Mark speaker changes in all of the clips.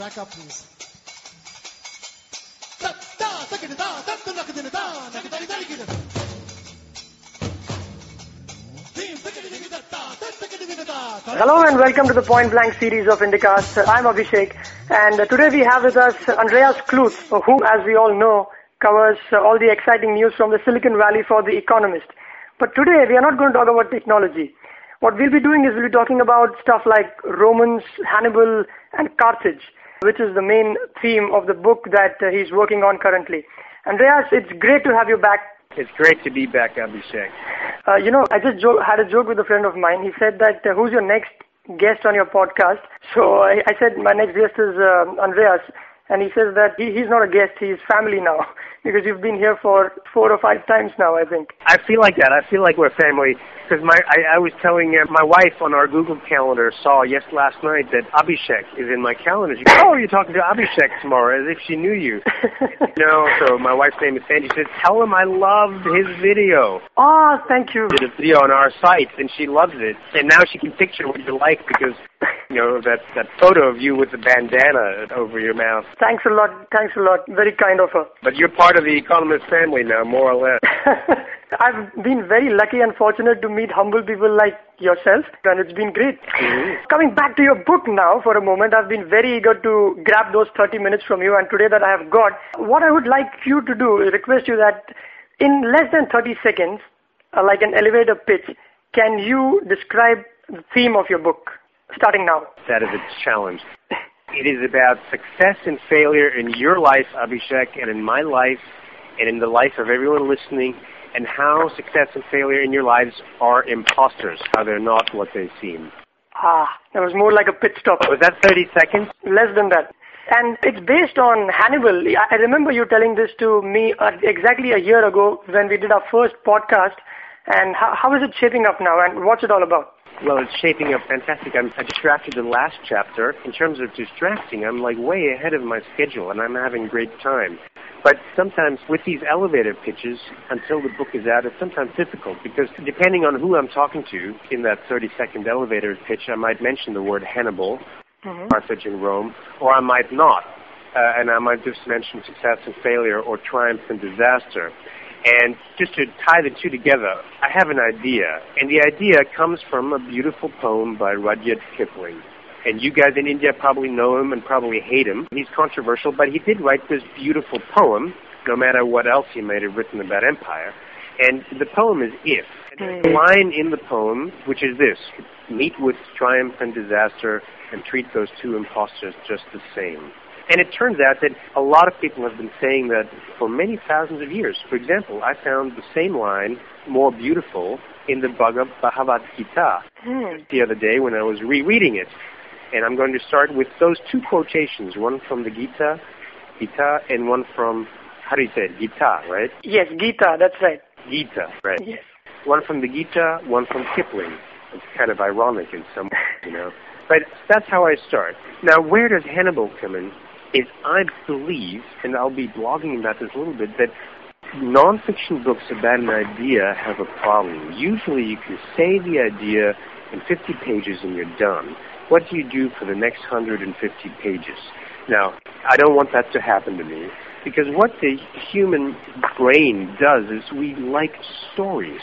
Speaker 1: Back up, please.
Speaker 2: Hello and welcome to the Point Blank series of IndyCast. I'm Abhishek and uh, today we have with us Andreas Kluth who as we all know covers uh, all the exciting news from the Silicon Valley for The Economist. But today we are not going to talk about technology. What we'll be doing is we'll be talking about stuff like Romans, Hannibal and Carthage which is the main theme of the book that uh, he's working on currently. Andreas, it's great to have you back
Speaker 3: it's great to be back, Abhishek.
Speaker 2: uh, you know, I just jo- had a joke with a friend of mine. He said that, uh, who's your next guest on your podcast? So I, I said, my next guest is uh, Andreas. And he says that he, he's not a guest, he's family now. Because you've been here for four or five times now, I think.
Speaker 3: I feel like that. I feel like we're family. Because my, I, I was telling uh, my wife on our Google Calendar saw yes last night that Abhishek is in my calendar. She goes, "Oh, you're talking to Abhishek tomorrow," as if she knew you. no, so my wife's name is Sandy. She said, "Tell him I loved his video."
Speaker 2: Oh, thank you.
Speaker 3: Did a video on our site, and she loves it. And now she can picture what you're like because you know that that photo of you with the bandana over your mouth.
Speaker 2: Thanks a lot. Thanks a lot. Very kind of her.
Speaker 3: But you're part of the Economist family now, more or less.
Speaker 2: I've been very lucky and fortunate to meet humble people like yourself, and it's been great.
Speaker 3: Mm-hmm.
Speaker 2: Coming back to your book now for a moment, I've been very eager to grab those 30 minutes from you, and today that I have got, what I would like you to do is request you that in less than 30 seconds, uh, like an elevator pitch, can you describe the theme of your book, starting now?
Speaker 3: That is a challenge. It is about success and failure in your life, Abhishek, and in my life, and in the life of everyone listening, and how success and failure in your lives are imposters, how they're not what they seem.
Speaker 2: Ah, that was more like a pit stop.
Speaker 3: Was that 30 seconds?
Speaker 2: Less than that. And it's based on Hannibal. I remember you telling this to me uh, exactly a year ago when we did our first podcast. And how, how is it shaping up now, and what's it all about?
Speaker 3: Well, it's shaping up fantastic. I'm, I just drafted the last chapter. In terms of distracting, I'm like way ahead of my schedule, and I'm having great time. But sometimes with these elevator pitches, until the book is out, it's sometimes difficult because depending on who I'm talking to in that 30-second elevator pitch, I might mention the word Hannibal, Carthage and Rome, or I might not. Uh, and I might just mention success and failure or triumph and disaster. And just to tie the two together, I have an idea. And the idea comes from a beautiful poem by Rudyard Kipling. And you guys in India probably know him and probably hate him. He's controversial, but he did write this beautiful poem, no matter what else he might have written about empire. And the poem is If. And there's a mm. line in the poem, which is this, meet with triumph and disaster and treat those two impostors just the same. And it turns out that a lot of people have been saying that for many thousands of years. For example, I found the same line more beautiful in the Bhagavad Gita hmm. the other day when I was rereading it. And I'm going to start with those two quotations, one from the Gita, Gita, and one from, how do you say it, Gita, right?
Speaker 2: Yes, Gita, that's right.
Speaker 3: Gita, right.
Speaker 2: Yes.
Speaker 3: One from the Gita, one from Kipling. It's kind of ironic in some way, you know. But that's how I start. Now, where does Hannibal come in? Is I believe, and I'll be blogging about this a little bit, that nonfiction books about an idea have a problem. Usually you can say the idea in 50 pages and you're done. What do you do for the next 150 pages? Now, I don't want that to happen to me because what the human brain does is we like stories.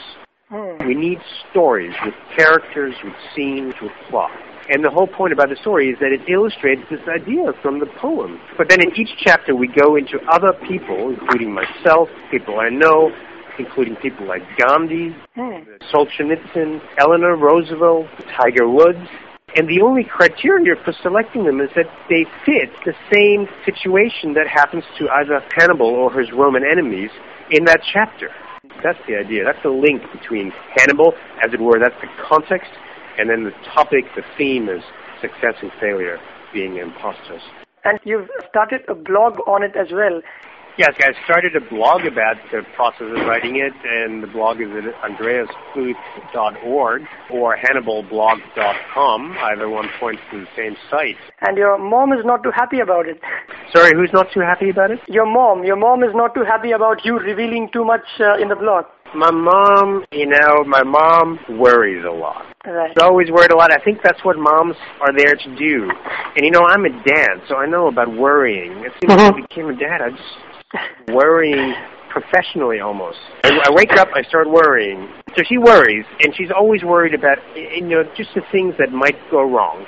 Speaker 3: Hmm. We need stories with characters, with scenes, with plot. And the whole point about the story is that it illustrates this idea from the poem. But then in each chapter we go into other people, including myself, people I know, including people like Gandhi, hmm. Solzhenitsyn, Eleanor Roosevelt, Tiger Woods. And the only criteria for selecting them is that they fit the same situation that happens to either Hannibal or his Roman enemies in that chapter. That's the idea. That's the link between Hannibal, as it were, that's the context, and then the topic, the theme is success and failure being imposters.
Speaker 2: And you've started a blog on it as well.
Speaker 3: Yes, I started a blog about the process of writing it, and the blog is at andreaskluth.org or hannibalblog.com. Either one points to the same site.
Speaker 2: And your mom is not too happy about it.
Speaker 3: Sorry, who's not too happy about it?
Speaker 2: Your mom, your mom is not too happy about you revealing too much uh, in the blog.
Speaker 3: My mom, you know, my mom worries a lot.
Speaker 2: Right.
Speaker 3: She's always worried a lot. I think that's what moms are there to do. And you know, I'm a dad, so I know about worrying. As soon as I became a dad, I just worrying professionally almost. I, I wake up, I start worrying. So she worries, and she's always worried about, you know, just the things that might go wrong.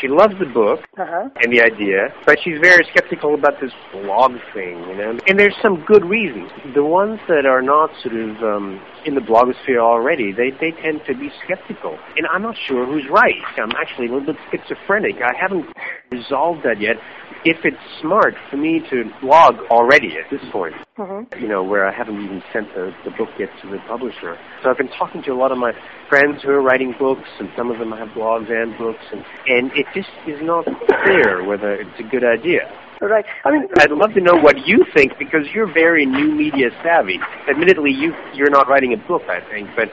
Speaker 3: She loves the book
Speaker 2: Uh-huh.
Speaker 3: and the idea, but she's very skeptical about this blog thing, you know. And there's some good reasons. The ones that are not sort of um, in the blogosphere already, they they tend to be skeptical, and I'm not sure who's right. I'm actually a little bit schizophrenic. I haven't resolved that yet. If it's smart for me to blog already at this point,
Speaker 2: Mm-hmm.
Speaker 3: you know, where I haven't even sent the, the book yet to the publisher. So I've been talking to a lot of my friends who are writing books, and some of them have blogs and books, and, and it just is not clear whether it's a good idea.
Speaker 2: Right. I mean,
Speaker 3: I'd love to know what you think because you're very new media savvy. Admittedly, you you're not writing a book, I think, but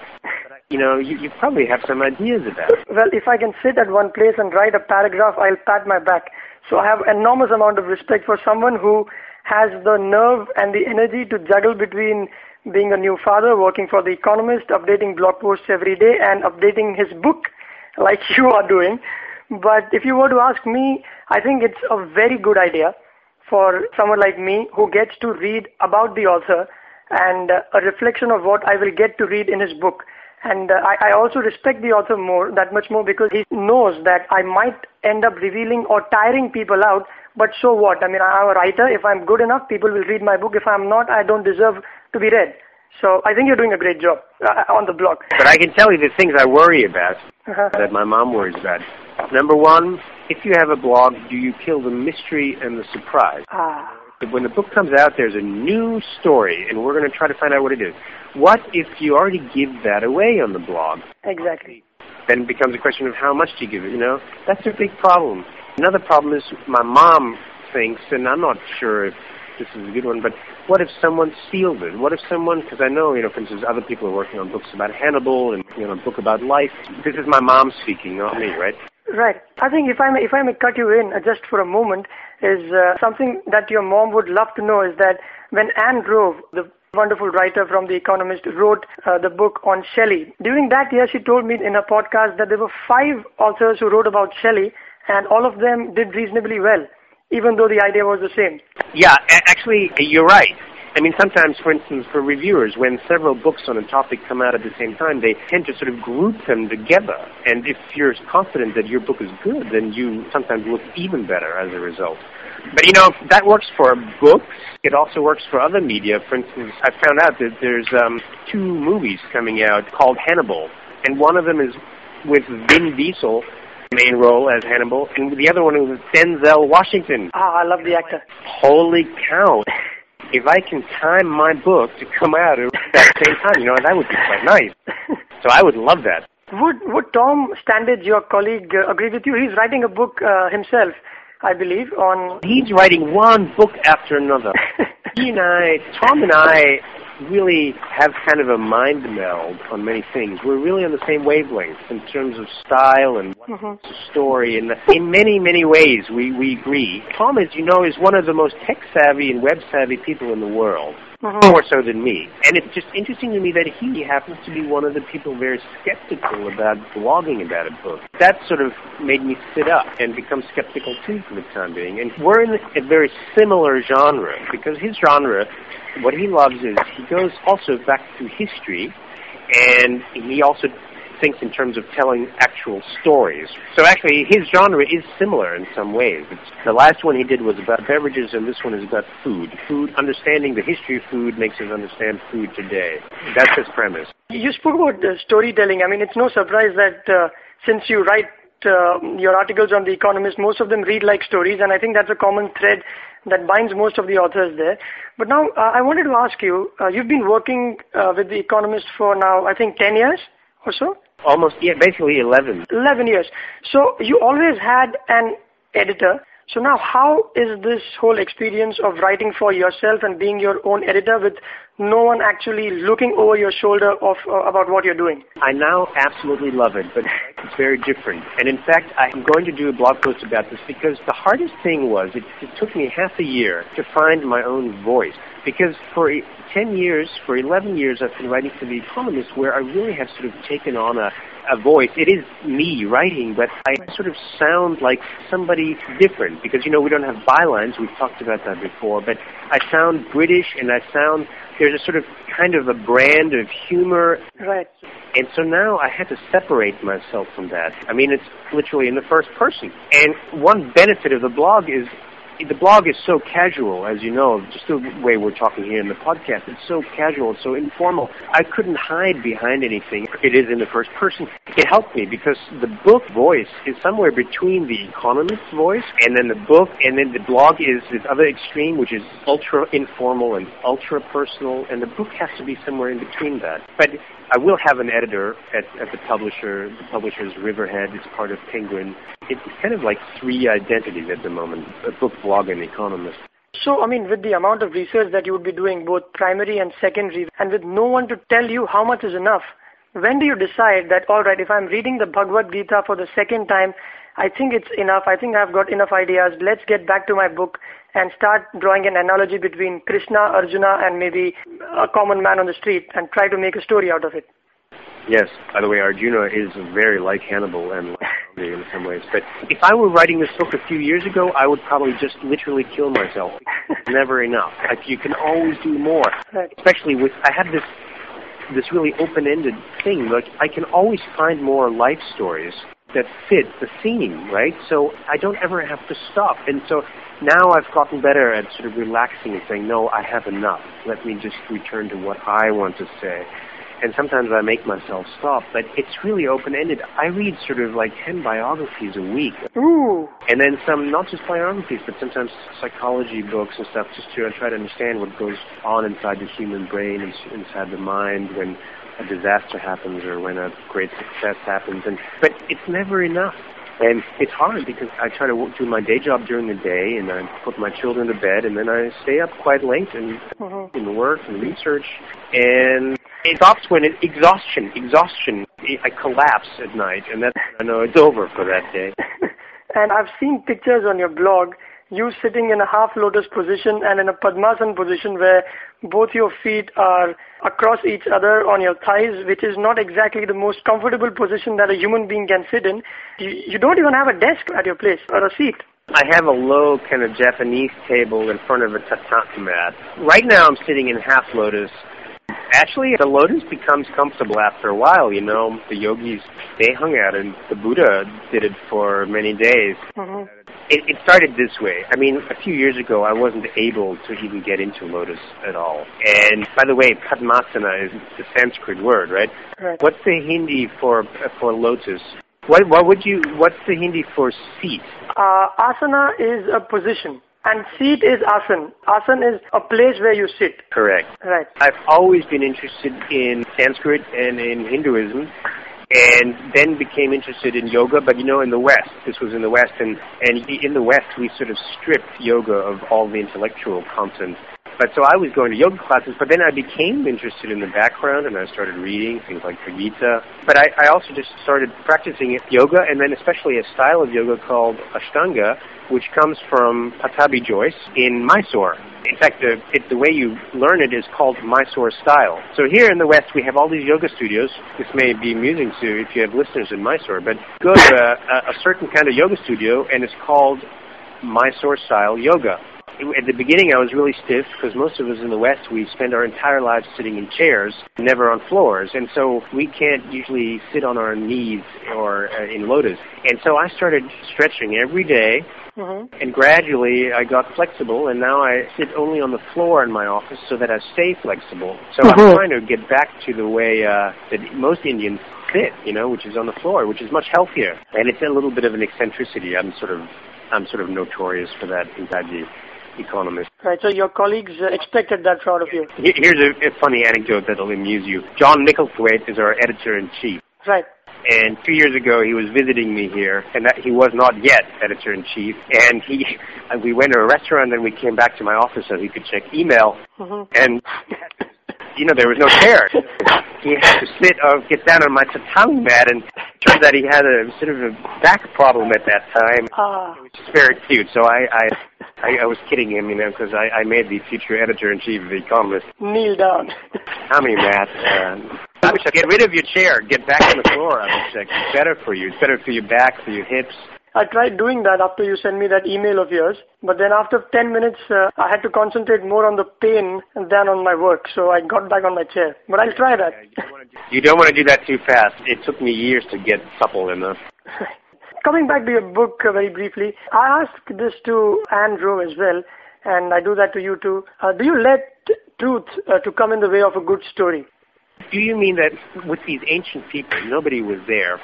Speaker 3: you know, you, you probably have some ideas about it.
Speaker 2: well, if I can sit at one place and write a paragraph, I'll pat my back. So I have enormous amount of respect for someone who has the nerve and the energy to juggle between being a new father, working for The Economist, updating blog posts every day, and updating his book like you are doing. But if you were to ask me, I think it's a very good idea for someone like me who gets to read about the author and uh, a reflection of what I will get to read in his book. And uh, I, I also respect the author more, that much more, because he knows that I might end up revealing or tiring people out. But so what? I mean, I'm a writer. If I'm good enough, people will read my book. If I'm not, I don't deserve to be read. So I think you're doing a great job uh, on the blog.
Speaker 3: But I can tell you the things I worry about
Speaker 2: Uh-huh.
Speaker 3: that my mom worries about. Number one, if you have a blog, do you kill the mystery and the surprise?
Speaker 2: Ah,
Speaker 3: When the book comes out, there's a new story, and we're going to try to find out what it is. What if you already give that away on the blog?
Speaker 2: exactly.
Speaker 3: Then it becomes a question of how much do you give it, you know? That's a big problem. Another problem is my mom thinks, and I'm not sure if this is a good one, but what if someone steals it? What if someone, because I know, you know, for instance, other people are working on books about Hannibal and, you know, a book about life. This is my mom speaking, not me, right?
Speaker 2: Right. I think if I may, if I may cut you in uh, just for a moment, is uh, something that your mom would love to know is that when Ann Wroe, the wonderful writer from The Economist, wrote uh, the book on Shelley, during that year she told me in a podcast that there were five authors who wrote about Shelley, and all of them did reasonably well, even though the idea was the same.
Speaker 3: Yeah, actually, you're right. I mean, sometimes, for instance, for reviewers, when several books on a topic come out at the same time, they tend to sort of group them together. And if you're confident that your book is good, then you sometimes look even better as a result. But you know, that works for books. It also works for other media. For instance, I found out that there's um, two movies coming out called Hannibal, and one of them is with Vin Diesel, main role as Hannibal, and the other one is with Denzel Washington.
Speaker 2: Ah, I love the actor.
Speaker 3: Holy cow! If I can time my book to come out at that same time, you know, that would be quite nice. So I would love that.
Speaker 2: Would would Tom Standage, your colleague, uh, agree with you? He's writing a book uh, himself, I believe, on.
Speaker 3: He's writing one book after another. he and I, Tom and I, really have kind of a mind meld on many things. We're really on the same wavelength in terms of style and
Speaker 2: Mhm.
Speaker 3: the story, and in many, many ways we, we agree. Tom, as you know, is one of the most tech-savvy and web-savvy people in the world.
Speaker 2: Mhm.
Speaker 3: more so than me. And it's just interesting to me that he happens to be one of the people very skeptical about blogging about a book. That sort of made me sit up and become skeptical too for the time being. And we're in a very similar genre because his genre, what he loves is he goes also back to history and he also thinks in terms of telling actual stories. So actually, his genre is similar in some ways. The last one he did was about beverages, and this one is about food. Food, understanding the history of food makes us understand food today. That's his premise.
Speaker 2: You spoke about uh, storytelling. I mean, it's no surprise that uh, since you write uh, your articles on The Economist, most of them read like stories, and I think that's a common thread that binds most of the authors there. But now, uh, I wanted to ask you, uh, you've been working uh, with The Economist for now, I think, 10 years or so?
Speaker 3: Almost, yeah, basically 11.
Speaker 2: 11 years. So you always had an editor. So now how is this whole experience of writing for yourself and being your own editor with no one actually looking over your shoulder of uh, about what you're doing.
Speaker 3: I now absolutely love it, but it's very different. And in fact, I'm going to do a blog post about this because the hardest thing was it, it took me half a year to find my own voice. Because for 10 years, for 11 years, I've been writing for The Economist where I really have sort of taken on a, a voice. It is me writing, but I sort of sound like somebody different because, you know, we don't have bylines. We've talked about that before. But I sound British and I sound, there's a sort of kind of a brand of humor.
Speaker 2: Right.
Speaker 3: And so now I had to separate myself from that. I mean, it's literally in the first person. And one benefit of the blog is the blog is so casual, as you know, just the way we're talking here in the podcast. It's so casual, so informal. I couldn't hide behind anything. It is in the first person. It helped me because the book voice is somewhere between the economist's voice and then the book, and then the blog is this other extreme, which is ultra informal and ultra personal, and the book has to be somewhere in between that. But I will have an editor at, at the publisher. The publisher is Riverhead. It's part of Penguin. It's kind of like three identities at the moment: a book, blog, and economist.
Speaker 2: So, I mean, with the amount of research that you would be doing, both primary and secondary, and with no one to tell you how much is enough, when do you decide that, all right, if I'm reading the Bhagavad Gita for the second time, I think it's enough, I think I've got enough ideas, let's get back to my book and start drawing an analogy between Krishna, Arjuna, and maybe a common man on the street and try to make a story out of it?
Speaker 3: Yes. By the way, Arjuna is very like Hannibal and like in some ways. But if I were writing this book a few years ago, I would probably just literally kill myself. Never enough. Like you can always do more.
Speaker 2: Right.
Speaker 3: Especially with I had this this really open-ended thing. Like I can always find more life stories that fit the theme, right? So I don't ever have to stop. And so now I've gotten better at sort of relaxing and saying, no, I have enough. Let me just return to what I want to say and sometimes I make myself stop, but it's really open-ended. I read sort of like 10 biographies a week.
Speaker 2: Ooh.
Speaker 3: And then some, not just biographies, but sometimes psychology books and stuff, just to try to understand what goes on inside the human brain and inside the mind when a disaster happens or when a great success happens. And But it's never enough. And it's hard because I try to work, do my day job during the day, and I put my children to bed, and then I stay up quite late and
Speaker 2: Mhm.
Speaker 3: in work and research. And it stops when it exhaustion, exhaustion. I collapse at night, and that's I know it's over for that day.
Speaker 2: and I've seen pictures on your blog, you sitting in a half lotus position and in a Padmasana position where both your feet are across each other on your thighs, which is not exactly the most comfortable position that a human being can sit in. You, you don't even have a desk at your place or a seat.
Speaker 3: I have a low kind of Japanese table in front of a tatami mat. Right now I'm sitting in half lotus. Actually, the lotus becomes comfortable after a while, you know. The yogis, they hung out and the Buddha did it for many days.
Speaker 2: hmm
Speaker 3: It, it started this way. I mean, a few years ago, I wasn't able to even get into lotus at all. And by the way, Padmasana is the Sanskrit word, right?
Speaker 2: Right.
Speaker 3: What's the Hindi for for lotus? What what would you? What's the Hindi for seat?
Speaker 2: Uh, asana is a position and seat is asan. Asan is a place where you sit.
Speaker 3: Correct.
Speaker 2: Right.
Speaker 3: I've always been interested in Sanskrit and in Hinduism, and then became interested in yoga. But you know, in the West, this was in the West, and and in the West, we sort of stripped yoga of all the intellectual content. But so I was going to yoga classes, but then I became interested in the background, and I started reading things like the. But I, I also just started practicing yoga, and then especially a style of yoga called Ashtanga, which comes from Pattabhi Jois in Mysore. In fact, the, it, the way you learn it is called Mysore style. So here in the West, we have all these yoga studios. This may be amusing to if you have listeners in Mysore, but go to a, a certain kind of yoga studio, and it's called Mysore style yoga. At the beginning, I was really stiff because most of us in the West, we spend our entire lives sitting in chairs, never on floors, and so we can't usually sit on our knees or uh, in lotus. And so I started stretching every day,
Speaker 2: hmm
Speaker 3: and gradually I got flexible, and now I sit only on the floor in my office so that I stay flexible. So
Speaker 2: Mhm.
Speaker 3: I'm trying to get back to the way uh, that most Indians sit, you know, which is on the floor, which is much healthier. And it's a little bit of an eccentricity. I'm sort of, I'm sort of notorious for that inside the Economist.
Speaker 2: Right. So your colleagues uh, expected that out of you.
Speaker 3: Here's a, a funny anecdote that'll amuse you. John Micklethwait is our editor in chief.
Speaker 2: Right.
Speaker 3: And two years ago, he was visiting me here, and that he was not yet editor in chief. And he, and we went to a restaurant, and we came back to my office so he could check email.
Speaker 2: hmm
Speaker 3: And you know, there was no chair. He had to sit or get down on my tatami mat, and turned out he had a sort of a back problem at that time.
Speaker 2: Ah.
Speaker 3: It was just very cute. So I, I, I, I was kidding him, you know, because I, I made the future editor in chief of The Economist.
Speaker 2: Kneel down.
Speaker 3: Tatami mat. Uh, Abhishek, get rid of your chair. Get back on the floor, Abhishek. It's better for you. It's better for your back, for your hips.
Speaker 2: I tried doing that after you sent me that email of yours, but then after 10 minutes, uh, I had to concentrate more on the pain than on my work, so I got back on my chair. But I'll try that.
Speaker 3: You don't want to do that too fast. It took me years to get supple enough.
Speaker 2: Coming back to your book uh, very briefly, I asked this to Andrew as well, and I do that to you too. Uh, do you let truth uh, to come in the way of a good story?
Speaker 3: Do you mean that with these ancient people, nobody was there?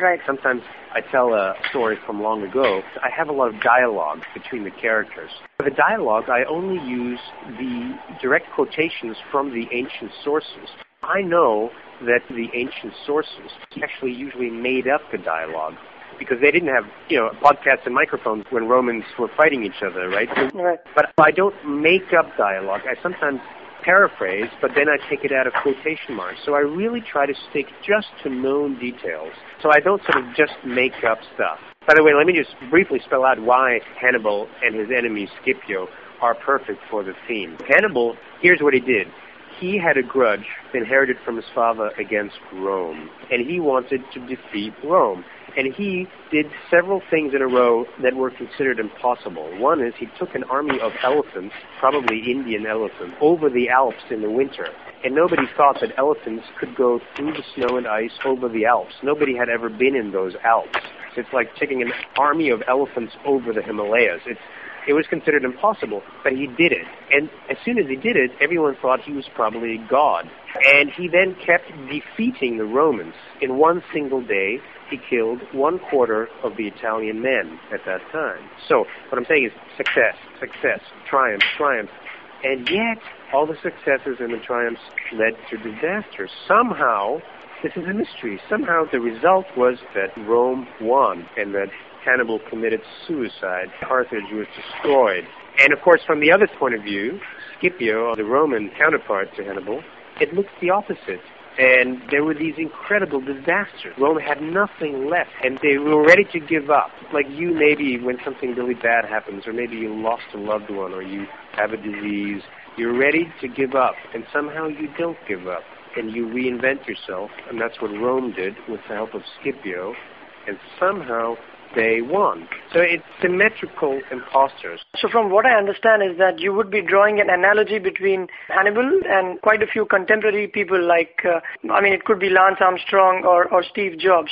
Speaker 2: Right.
Speaker 3: Sometimes I tell a story from long ago. I have a lot of dialogue between the characters. For the dialogue, I only use the direct quotations from the ancient sources. I know that the ancient sources actually usually made up the dialogue because they didn't have, you know, podcasts and microphones when Romans were fighting each other, right?
Speaker 2: Right.
Speaker 3: But I don't make up dialogue. I sometimes paraphrase, but then I take it out of quotation marks. So I really try to stick just to known details. So I don't sort of just make up stuff. By the way, let me just briefly spell out why Hannibal and his enemy Scipio are perfect for the theme. Hannibal, here's what he did. He had a grudge inherited from his father against Rome, and he wanted to defeat Rome. And he did several things in a row that were considered impossible. One is he took an army of elephants, probably Indian elephants, over the Alps in the winter. And nobody thought that elephants could go through the snow and ice over the Alps. Nobody had ever been in those Alps. It's like taking an army of elephants over the Himalayas. It's it was considered impossible, but he did it. And as soon as he did it, everyone thought he was probably a God. And he then kept defeating the Romans. In one single day, he killed one quarter of the Italian men at that time. So what I'm saying is success, success, triumph, triumph. And yet, all the successes and the triumphs led to disaster. Somehow, this is a mystery. Somehow the result was that Rome won and that Hannibal committed suicide. Carthage was destroyed. And of course, from the other point of view, Scipio, the Roman counterpart to Hannibal, it looks the opposite. And there were these incredible disasters. Rome had nothing left, and they were ready to give up. Like you, maybe when something really bad happens, or maybe you lost a loved one, or you have a disease, you're ready to give up, and somehow you don't give up, and you reinvent yourself, and that's what Rome did with the help of Scipio, and somehow they won. So it's symmetrical imposters.
Speaker 2: So from what I understand is that you would be drawing an analogy between Hannibal and quite a few contemporary people like, uh, I mean, it could be Lance Armstrong or, or Steve Jobs.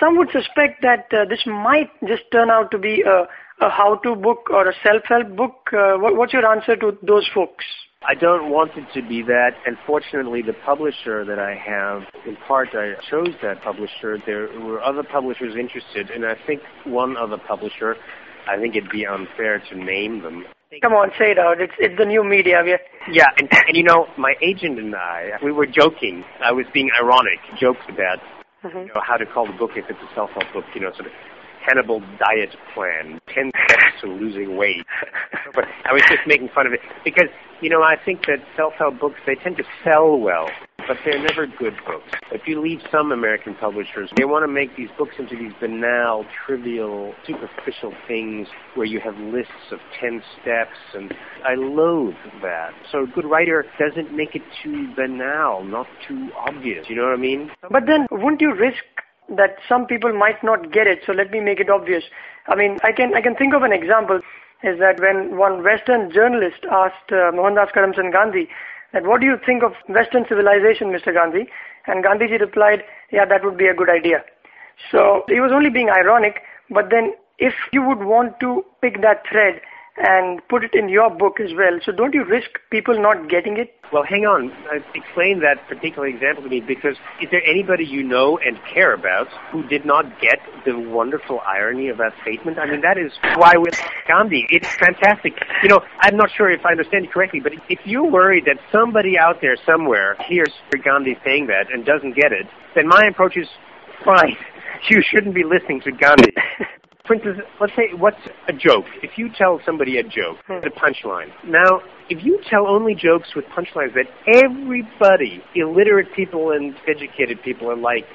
Speaker 2: Some would suspect that uh, this might just turn out to be a, a how-to book or a self-help book. Uh, what, what's your answer to those folks?
Speaker 3: I don't want it to be that, and fortunately, the publisher that I have, in part, I chose that publisher. There were other publishers interested, and I think one other publisher, I think it'd be unfair to name them.
Speaker 2: Come on, say it out. It's it's the new media. We're
Speaker 3: Yeah, and, and you know, my agent and I, we were joking. I was being ironic, jokes about mm-hmm. you know, how to call the book if it's a self-help book, you know, sort of Hannibal diet plan, 10 steps to losing weight. but I was just making fun of it because, you know, I think that self-help books, they tend to sell well, but they're never good books. If you leave some American publishers, they want to make these books into these banal, trivial, superficial things where you have lists of 10 steps, and I loathe that. So a good writer doesn't make it too banal, not too obvious. You know what I mean?
Speaker 2: But then, wouldn't you risk that some people might not get it? So let me make it obvious. I mean, I can I can think of an example. Is that when one Western journalist asked uh, Mohandas Karamchand Gandhi that what do you think of Western civilization, Mr. Gandhi? And Gandhiji replied, yeah, that would be a good idea. So he was only being ironic, but then if you would want to pick that thread and put it in your book as well, so don't you risk people not getting it?
Speaker 3: Well, hang on. Uh, explain that particular example to me because is there anybody you know and care about who did not get the wonderful irony of that statement? I mean, that is why with Gandhi, it's fantastic. You know, I'm not sure if I understand you correctly, but if you're worried that somebody out there somewhere hears Gandhi saying that and doesn't get it, then my approach is fine. You shouldn't be listening to Gandhi. For instance, let's say what's a joke? If you tell somebody a joke,
Speaker 2: Hmm.
Speaker 3: the punchline. Now, if you tell only jokes with punchlines that everybody, illiterate people and educated people alike,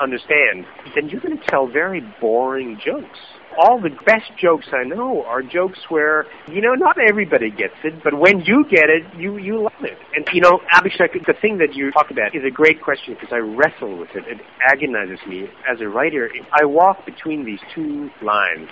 Speaker 3: understand, then you're going to tell very boring jokes. All the best jokes I know are jokes where, you know, not everybody gets it, but when you get it, you, you love it. And, you know, Abhishek, the thing that you talk about is a great question because I wrestle with it. It agonizes me. As a writer, I walk between these two lines.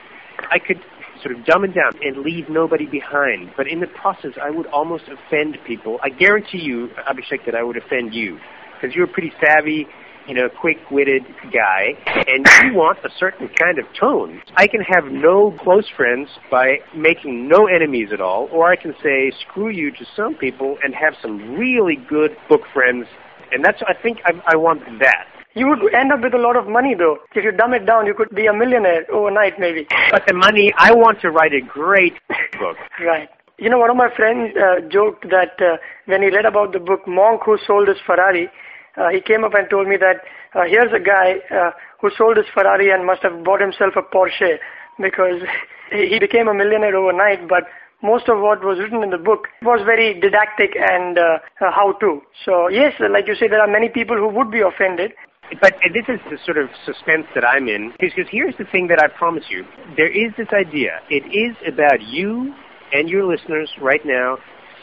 Speaker 3: I could sort of dumb it down and leave nobody behind, but in the process, I would almost offend people. I guarantee you, Abhishek, that I would offend you because you're pretty savvy you know, quick-witted guy, and you want a certain kind of tone. I can have no close friends by making no enemies at all, or I can say screw you to some people and have some really good book friends, and that's, I think I, I want that.
Speaker 2: You would end up with a lot of money though. If you dumb it down, you could be a millionaire overnight maybe.
Speaker 3: But the money, I want to write a great book.
Speaker 2: Right. You know, one of my friends uh, joked that uh, when he read about the book Monk Who Sold His Ferrari, uh, he came up and told me that uh, here's a guy uh, who sold his Ferrari and must have bought himself a Porsche because he became a millionaire overnight, but most of what was written in the book was very didactic and uh, uh, how-to. So yes, like you say, there are many people who would be offended.
Speaker 3: But this is the sort of suspense that I'm in, because here's the thing that I promise you. There is this idea. It is about you and your listeners right now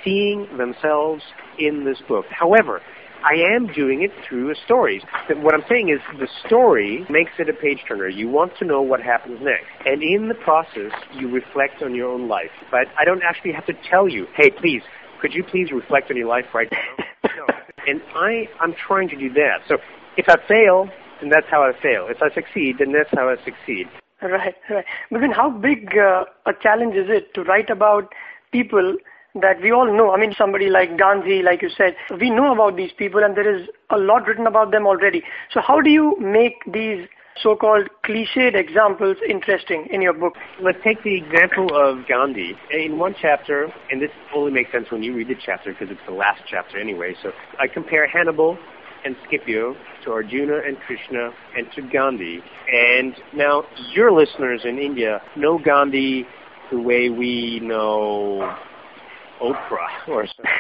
Speaker 3: seeing themselves in this book. However, I am doing it through a story. What I'm saying is the story makes it a page turner. You want to know what happens next. And in the process, you reflect on your own life. But I don't actually have to tell you, hey, please, could you please reflect on your life right now? no. And I, I'm trying to do that. So if I fail, then that's how I fail. If I succeed, then that's how I succeed.
Speaker 2: Right, right. But then how big uh, a challenge is it to write about people that we all know. I mean, somebody like Gandhi, like you said, we know about these people and there is a lot written about them already. So how do you make these so-called cliched examples interesting in your book?
Speaker 3: Let's take the example of Gandhi. In one chapter, and this only makes sense when you read the chapter because it's the last chapter anyway, so I compare Hannibal and Scipio to Arjuna and Krishna and to Gandhi. And now your listeners in India know Gandhi the way we know Oprah or something.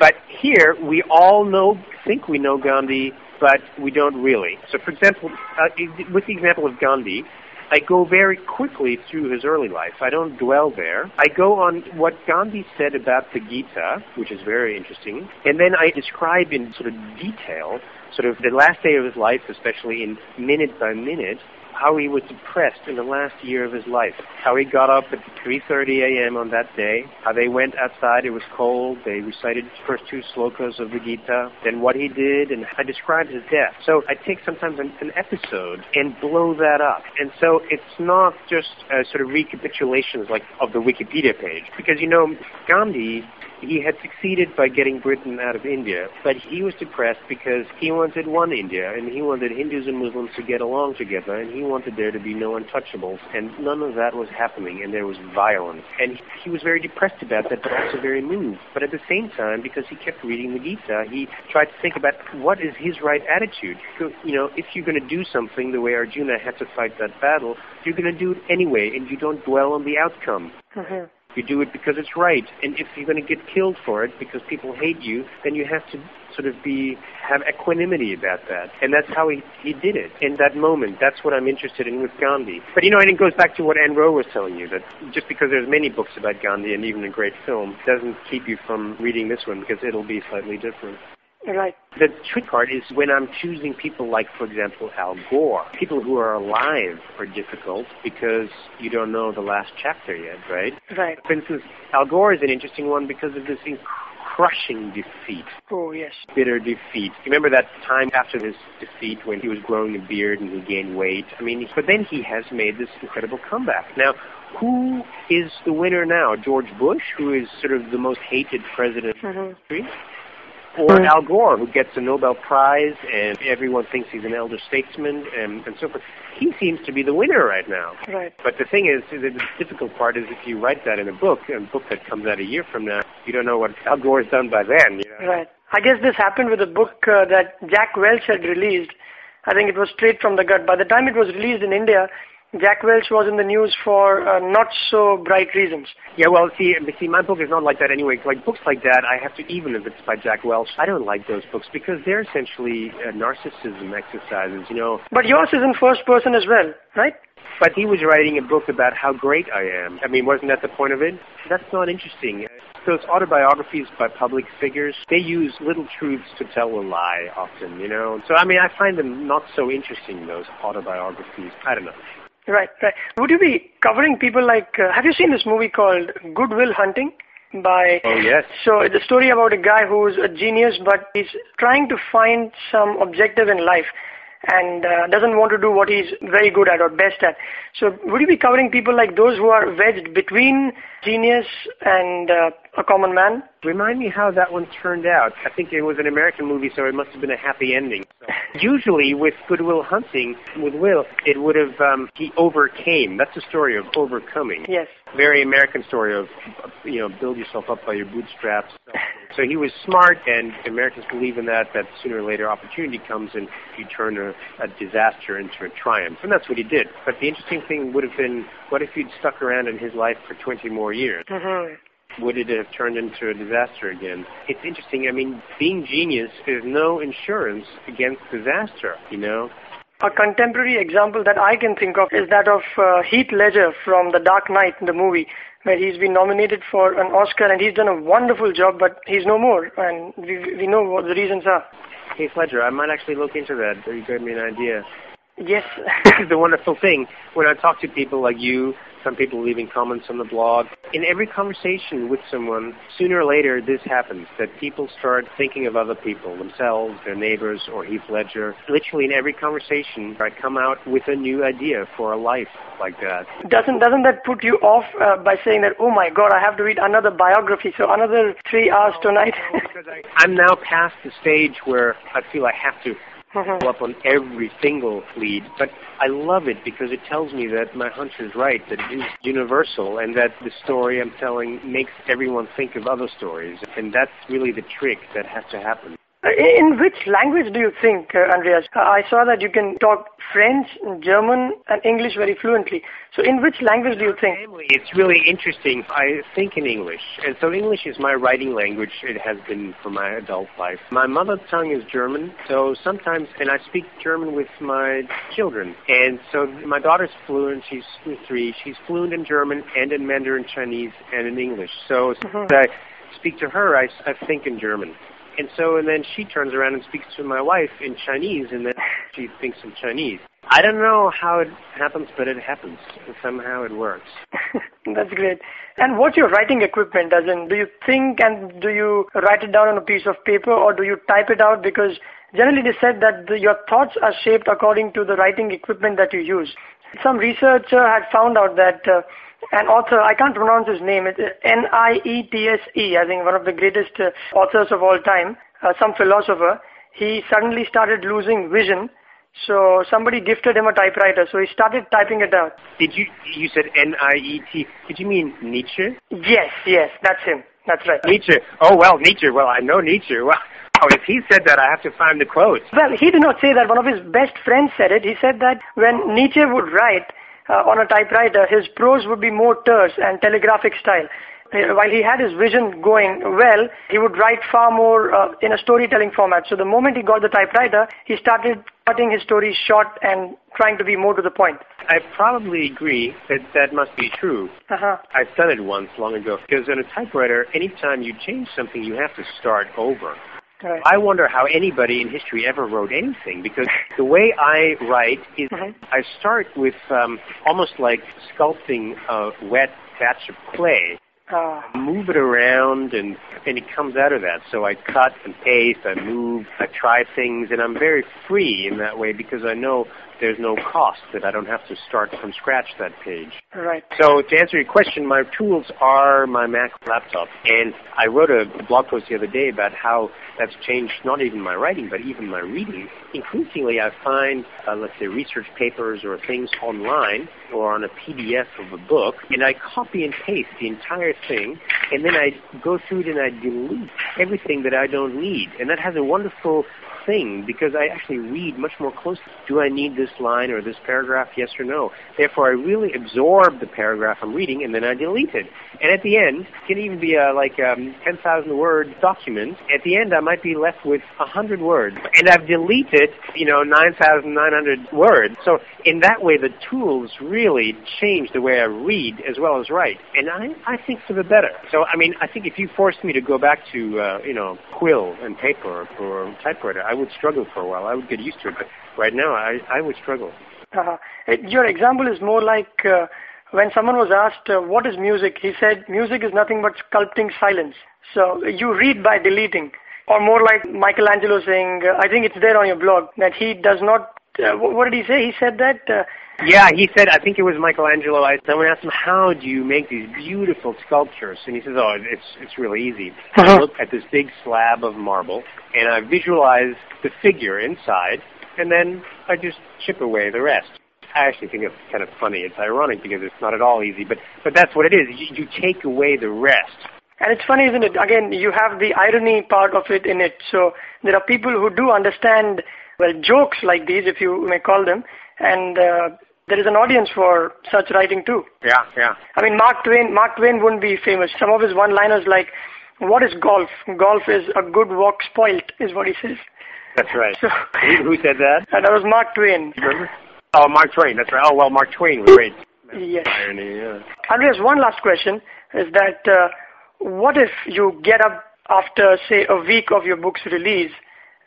Speaker 3: but here, we all know, think we know Gandhi, but we don't really. So, for example, uh, with the example of Gandhi, I go very quickly through his early life. I don't dwell there. I go on what Gandhi said about the Gita, which is very interesting, and then I describe in sort of detail, sort of the last day of his life, especially in minute by minute, how he was depressed in the last year of his life, how he got up at 3.30 a.m. on that day, how they went outside, it was cold, they recited the first two slokas of the Gita, then what he did, and I described his death. So I take sometimes an, an episode and blow that up. And so it's not just a sort of recapitulations like of the Wikipedia page, because you know, Gandhi he had succeeded by getting Britain out of India, but he was depressed because he wanted one India, and he wanted Hindus and Muslims to get along together, and he wanted there to be no untouchables, and none of that was happening, and there was violence. And he was very depressed about that, but also very moved. But at the same time, because he kept reading the Gita, he tried to think about what is his right attitude. You know, if you're going to do something the way Arjuna had to fight that battle, you're going to do it anyway, and you don't dwell on the outcome.
Speaker 2: Mm-hmm.
Speaker 3: You do it because it's right. And if you're going to get killed for it because people hate you, then you have to sort of be have equanimity about that. And that's how he, he did it in that moment. That's what I'm interested in with Gandhi. But you know, and it goes back to what Ann Wroe was telling you, that just because there's many books about Gandhi and even a great film doesn't keep you from reading this one because it'll be slightly different.
Speaker 2: Right.
Speaker 3: The trick part is when I'm choosing people like, for example, Al Gore. People who are alive are difficult because you don't know the last chapter yet, right?
Speaker 2: Right.
Speaker 3: For instance, Al Gore is an interesting one because of this crushing defeat.
Speaker 2: Oh, yes.
Speaker 3: Bitter defeat. You remember that time after this defeat when he was growing a beard and he gained weight? I mean, but then he has made this incredible comeback. Now, who is the winner now? George Bush, who is sort of the most hated president in
Speaker 2: Mm-hmm.
Speaker 3: history? Or Al Gore, who gets a Nobel Prize and everyone thinks he's an elder statesman and, and so forth. He seems to be the winner right now.
Speaker 2: Right.
Speaker 3: But the thing is, the difficult part is if you write that in a book, a book that comes out a year from now, you don't know what Al Gore's done by then. You know?
Speaker 2: Right. I guess this happened with a book uh, that Jack Welch had released. I think it was straight from the gut. By the time it was released in India, Jack Welch was in the news for uh, not so bright reasons.
Speaker 3: Yeah, well, see, see, my book is not like that anyway. Like books like that, I have to even if it's by Jack Welch. I don't like those books because they're essentially uh, narcissism exercises. You know,
Speaker 2: But yours is in first person as well, right?
Speaker 3: But he was writing a book about how great I am. I mean, wasn't that the point of it? That's not interesting. Those autobiographies by public figures, they use little truths to tell a lie often, you know? So, I mean, I find them not so interesting, those autobiographies. I don't know.
Speaker 2: Right, right. Would you be covering people like, uh, have you seen this movie called Good Will Hunting? By
Speaker 3: Oh, yes.
Speaker 2: so it's a story about a guy who's a genius, but he's trying to find some objective in life, and uh, doesn't want to do what he's very good at or best at. So would you be covering people like those who are wedged between genius and uh, a common man?
Speaker 3: Remind me how that one turned out. I think it was an American movie, so it must have been a happy ending. So, usually, with Good Will Hunting, with Will, it would have um, he overcame. That's a story of overcoming.
Speaker 2: Yes.
Speaker 3: Very American story of you know build yourself up by your bootstraps. So he was smart, and Americans believe in that. That sooner or later, opportunity comes, and you turn a, a disaster into a triumph, and that's what he did. But the interesting thing would have been, what if he'd stuck around in his life for 20 more years?
Speaker 2: hmm
Speaker 3: would it have turned into a disaster again? It's interesting. I mean, being genius is no insurance against disaster, you know?
Speaker 2: A contemporary example that I can think of is that of uh, Heath Ledger from The Dark Knight, the movie, where he's been nominated for an Oscar and he's done a wonderful job, but he's no more, and we, we know what the reasons are.
Speaker 3: Heath Ledger, I might actually look into that. You gave me an idea.
Speaker 2: Yes.
Speaker 3: This is the wonderful thing. When I talk to people like you, some people leaving comments on the blog, in every conversation with someone, sooner or later this happens, that people start thinking of other people, themselves, their neighbors, or Heath Ledger. Literally in every conversation, I come out with a new idea for a life like that.
Speaker 2: doesn't doesn't that put you off uh, by saying that, oh my God, I have to read another biography, so another three hours tonight?
Speaker 3: because I, I'm now past the stage where I feel I have to go up on every single lead, but I love it because it tells me that my hunch is right, that it is universal, and that the story I'm telling makes everyone think of other stories, and that's really the trick that has to happen.
Speaker 2: Uh, In which language do you think, uh, Andreas? Uh, I saw that you can talk French, German, and English very fluently. So in which language do you think?
Speaker 3: Family, it's really interesting. I think in English, and so English is my writing language. It has been for my adult life. My mother tongue is German, so sometimes, and I speak German with my children. And so my daughter's fluent. She's three. She's fluent in German and in Mandarin Chinese and in English. So as I speak to her, I, I think in German. And so, and then she turns around and speaks to my wife in Chinese, and then she thinks in Chinese. I don't know how it happens, but it happens. Somehow it works.
Speaker 2: That's great. And what's your writing equipment? As in, do you think and do you write it down on a piece of paper or do you type it out? Because generally is said that the, your thoughts are shaped according to the writing equipment that you use. Some researcher had found out that uh, an author, I can't pronounce his name, it's N-I-E-T-S-E, I think one of the greatest uh, authors of all time, uh, some philosopher, he suddenly started losing vision. So somebody gifted him a typewriter, so he started typing it out.
Speaker 3: Did you you said N I E T? Did you mean Nietzsche?
Speaker 2: Yes, yes, that's him. That's right.
Speaker 3: Nietzsche. Oh well, Nietzsche. Well, I know Nietzsche. Well, oh, if he said that, I have to find the quote.
Speaker 2: Well, he did not say that. One of his best friends said it. He said that when Nietzsche would write uh, on a typewriter, his prose would be more terse and telegraphic style. Uh, While he had his vision going well, he would write far more uh, in a storytelling format. So the moment he got the typewriter, he started cutting his stories short and trying to be more to the point.
Speaker 3: I probably agree that that must be true.
Speaker 2: Uh-huh.
Speaker 3: I've done it once long ago because on a typewriter, anytime you change something, you have to start over.
Speaker 2: Right.
Speaker 3: I wonder how anybody in history ever wrote anything because the way I write is
Speaker 2: Mhm.
Speaker 3: I start with um, almost like sculpting a wet batch of clay.
Speaker 2: Uh,
Speaker 3: move it around and and it comes out of that. So I cut and paste, I move, I try things, and I'm very free in that way because I know there's no cost that I don't have to start from scratch that page.
Speaker 2: right.
Speaker 3: So to answer your question, my tools are my Mac laptop, and I wrote a blog post the other day about how that's changed not even my writing but even my reading. Increasingly, I find uh, let's say research papers or things online or on a PDF of a book, and I copy and paste the entire thing, and then I go through it and I delete everything that I don't need, and that has a wonderful thing because I actually read much more closely. Do I need this line or this paragraph? Yes or no. Therefore, I really absorb the paragraph I'm reading and then I delete it. And at the end, it can even be a like um, 10,000 word document. At the end, I might be left with 100 words, and I've deleted, you know, 9,900 words. So in that way, the tools really change the way I read as well as write, and I I think for the better. So I mean, I think if you forced me to go back to uh, you know quill and paper or typewriter, I would struggle for a while. I would get used to it, but right now I I would struggle.
Speaker 2: Uh-huh. Your example is more like uh, when someone was asked, uh, what is music? He said, music is nothing but sculpting silence. So you read by deleting. Or more like Michelangelo saying, uh, I think it's there on your blog, that he does not, uh, what did he say? He said that uh,
Speaker 3: yeah, he said, I think it was Michelangelo. I, someone asked him, how do you make these beautiful sculptures? And he says, oh, it's, it's really easy. I
Speaker 2: Uh-huh.
Speaker 3: look at this big slab of marble, and I visualize the figure inside, and then I just chip away the rest. I actually think it's kind of funny. It's ironic because it's not at all easy, but, but that's what it is. You, you take away the rest.
Speaker 2: And it's funny, isn't it? Again, you have the irony part of it in it. So there are people who do understand, well, jokes like these, if you may call them, and uh, there is an audience for such writing too.
Speaker 3: Yeah, yeah.
Speaker 2: I mean, Mark Twain. Mark Twain wouldn't be famous. Some of his one-liners like, "What is golf? Golf is a good walk spoilt," is what he says.
Speaker 3: That's right.
Speaker 2: So,
Speaker 3: who, said that?
Speaker 2: and that was Mark Twain.
Speaker 3: Remember? Oh, Mark Twain. That's right. Oh, well, Mark Twain was great.
Speaker 2: Yes.
Speaker 3: Irony, yeah.
Speaker 2: Andreas, one last question is that uh, what if you get up after, say, a week of your book's release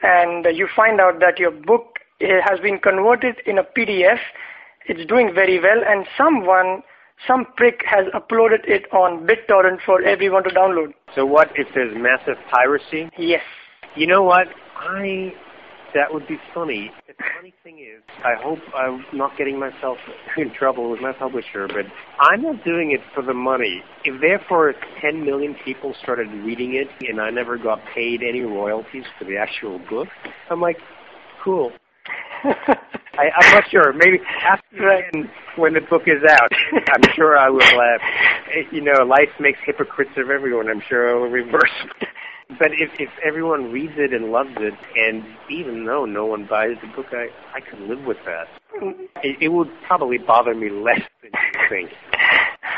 Speaker 2: and you find out that your book eh, has been converted in a PDF, it's doing very well, and someone, some prick has uploaded it on BitTorrent for everyone to download?
Speaker 3: So what if there's massive piracy?
Speaker 2: Yes.
Speaker 3: You know what? I that would be funny. The funny thing is, I hope I'm not getting myself in trouble with my publisher, but I'm not doing it for the money. If therefore 10 million people started reading it and I never got paid any royalties for the actual book, I'm like, cool. I, I'm not sure. Maybe after
Speaker 2: Right.
Speaker 3: when the book is out. I'm sure I will. Uh, you know, life makes hypocrites of everyone. I'm sure I will reverse. But if if everyone reads it and loves it, and even though no one buys the book, I I could live with that. It, it would probably bother me less than you think.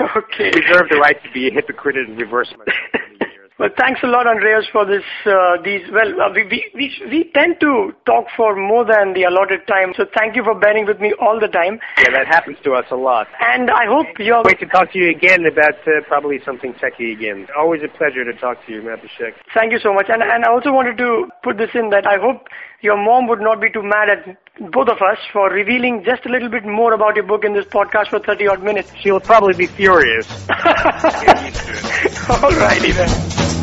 Speaker 2: okay.
Speaker 3: Reserve the right to be a hypocrite and reverse myself. for many years.
Speaker 2: Well, thanks a lot, Andreas, for this. Uh, these well, uh, we, we we tend to talk for more than the allotted time. So thank you for bearing with me all the time.
Speaker 3: Yeah, that happens to us a lot.
Speaker 2: And I hope you're.
Speaker 3: Wait to talk to you again about uh, probably something techie again. Always a pleasure to talk to you, Matt
Speaker 2: Thank you so much. And and I also wanted to put this in that I hope your mom would not be too mad at both of us for revealing just a little bit more about your book in this podcast for 30 odd minutes.
Speaker 3: She'll probably be furious.
Speaker 2: Alrighty then.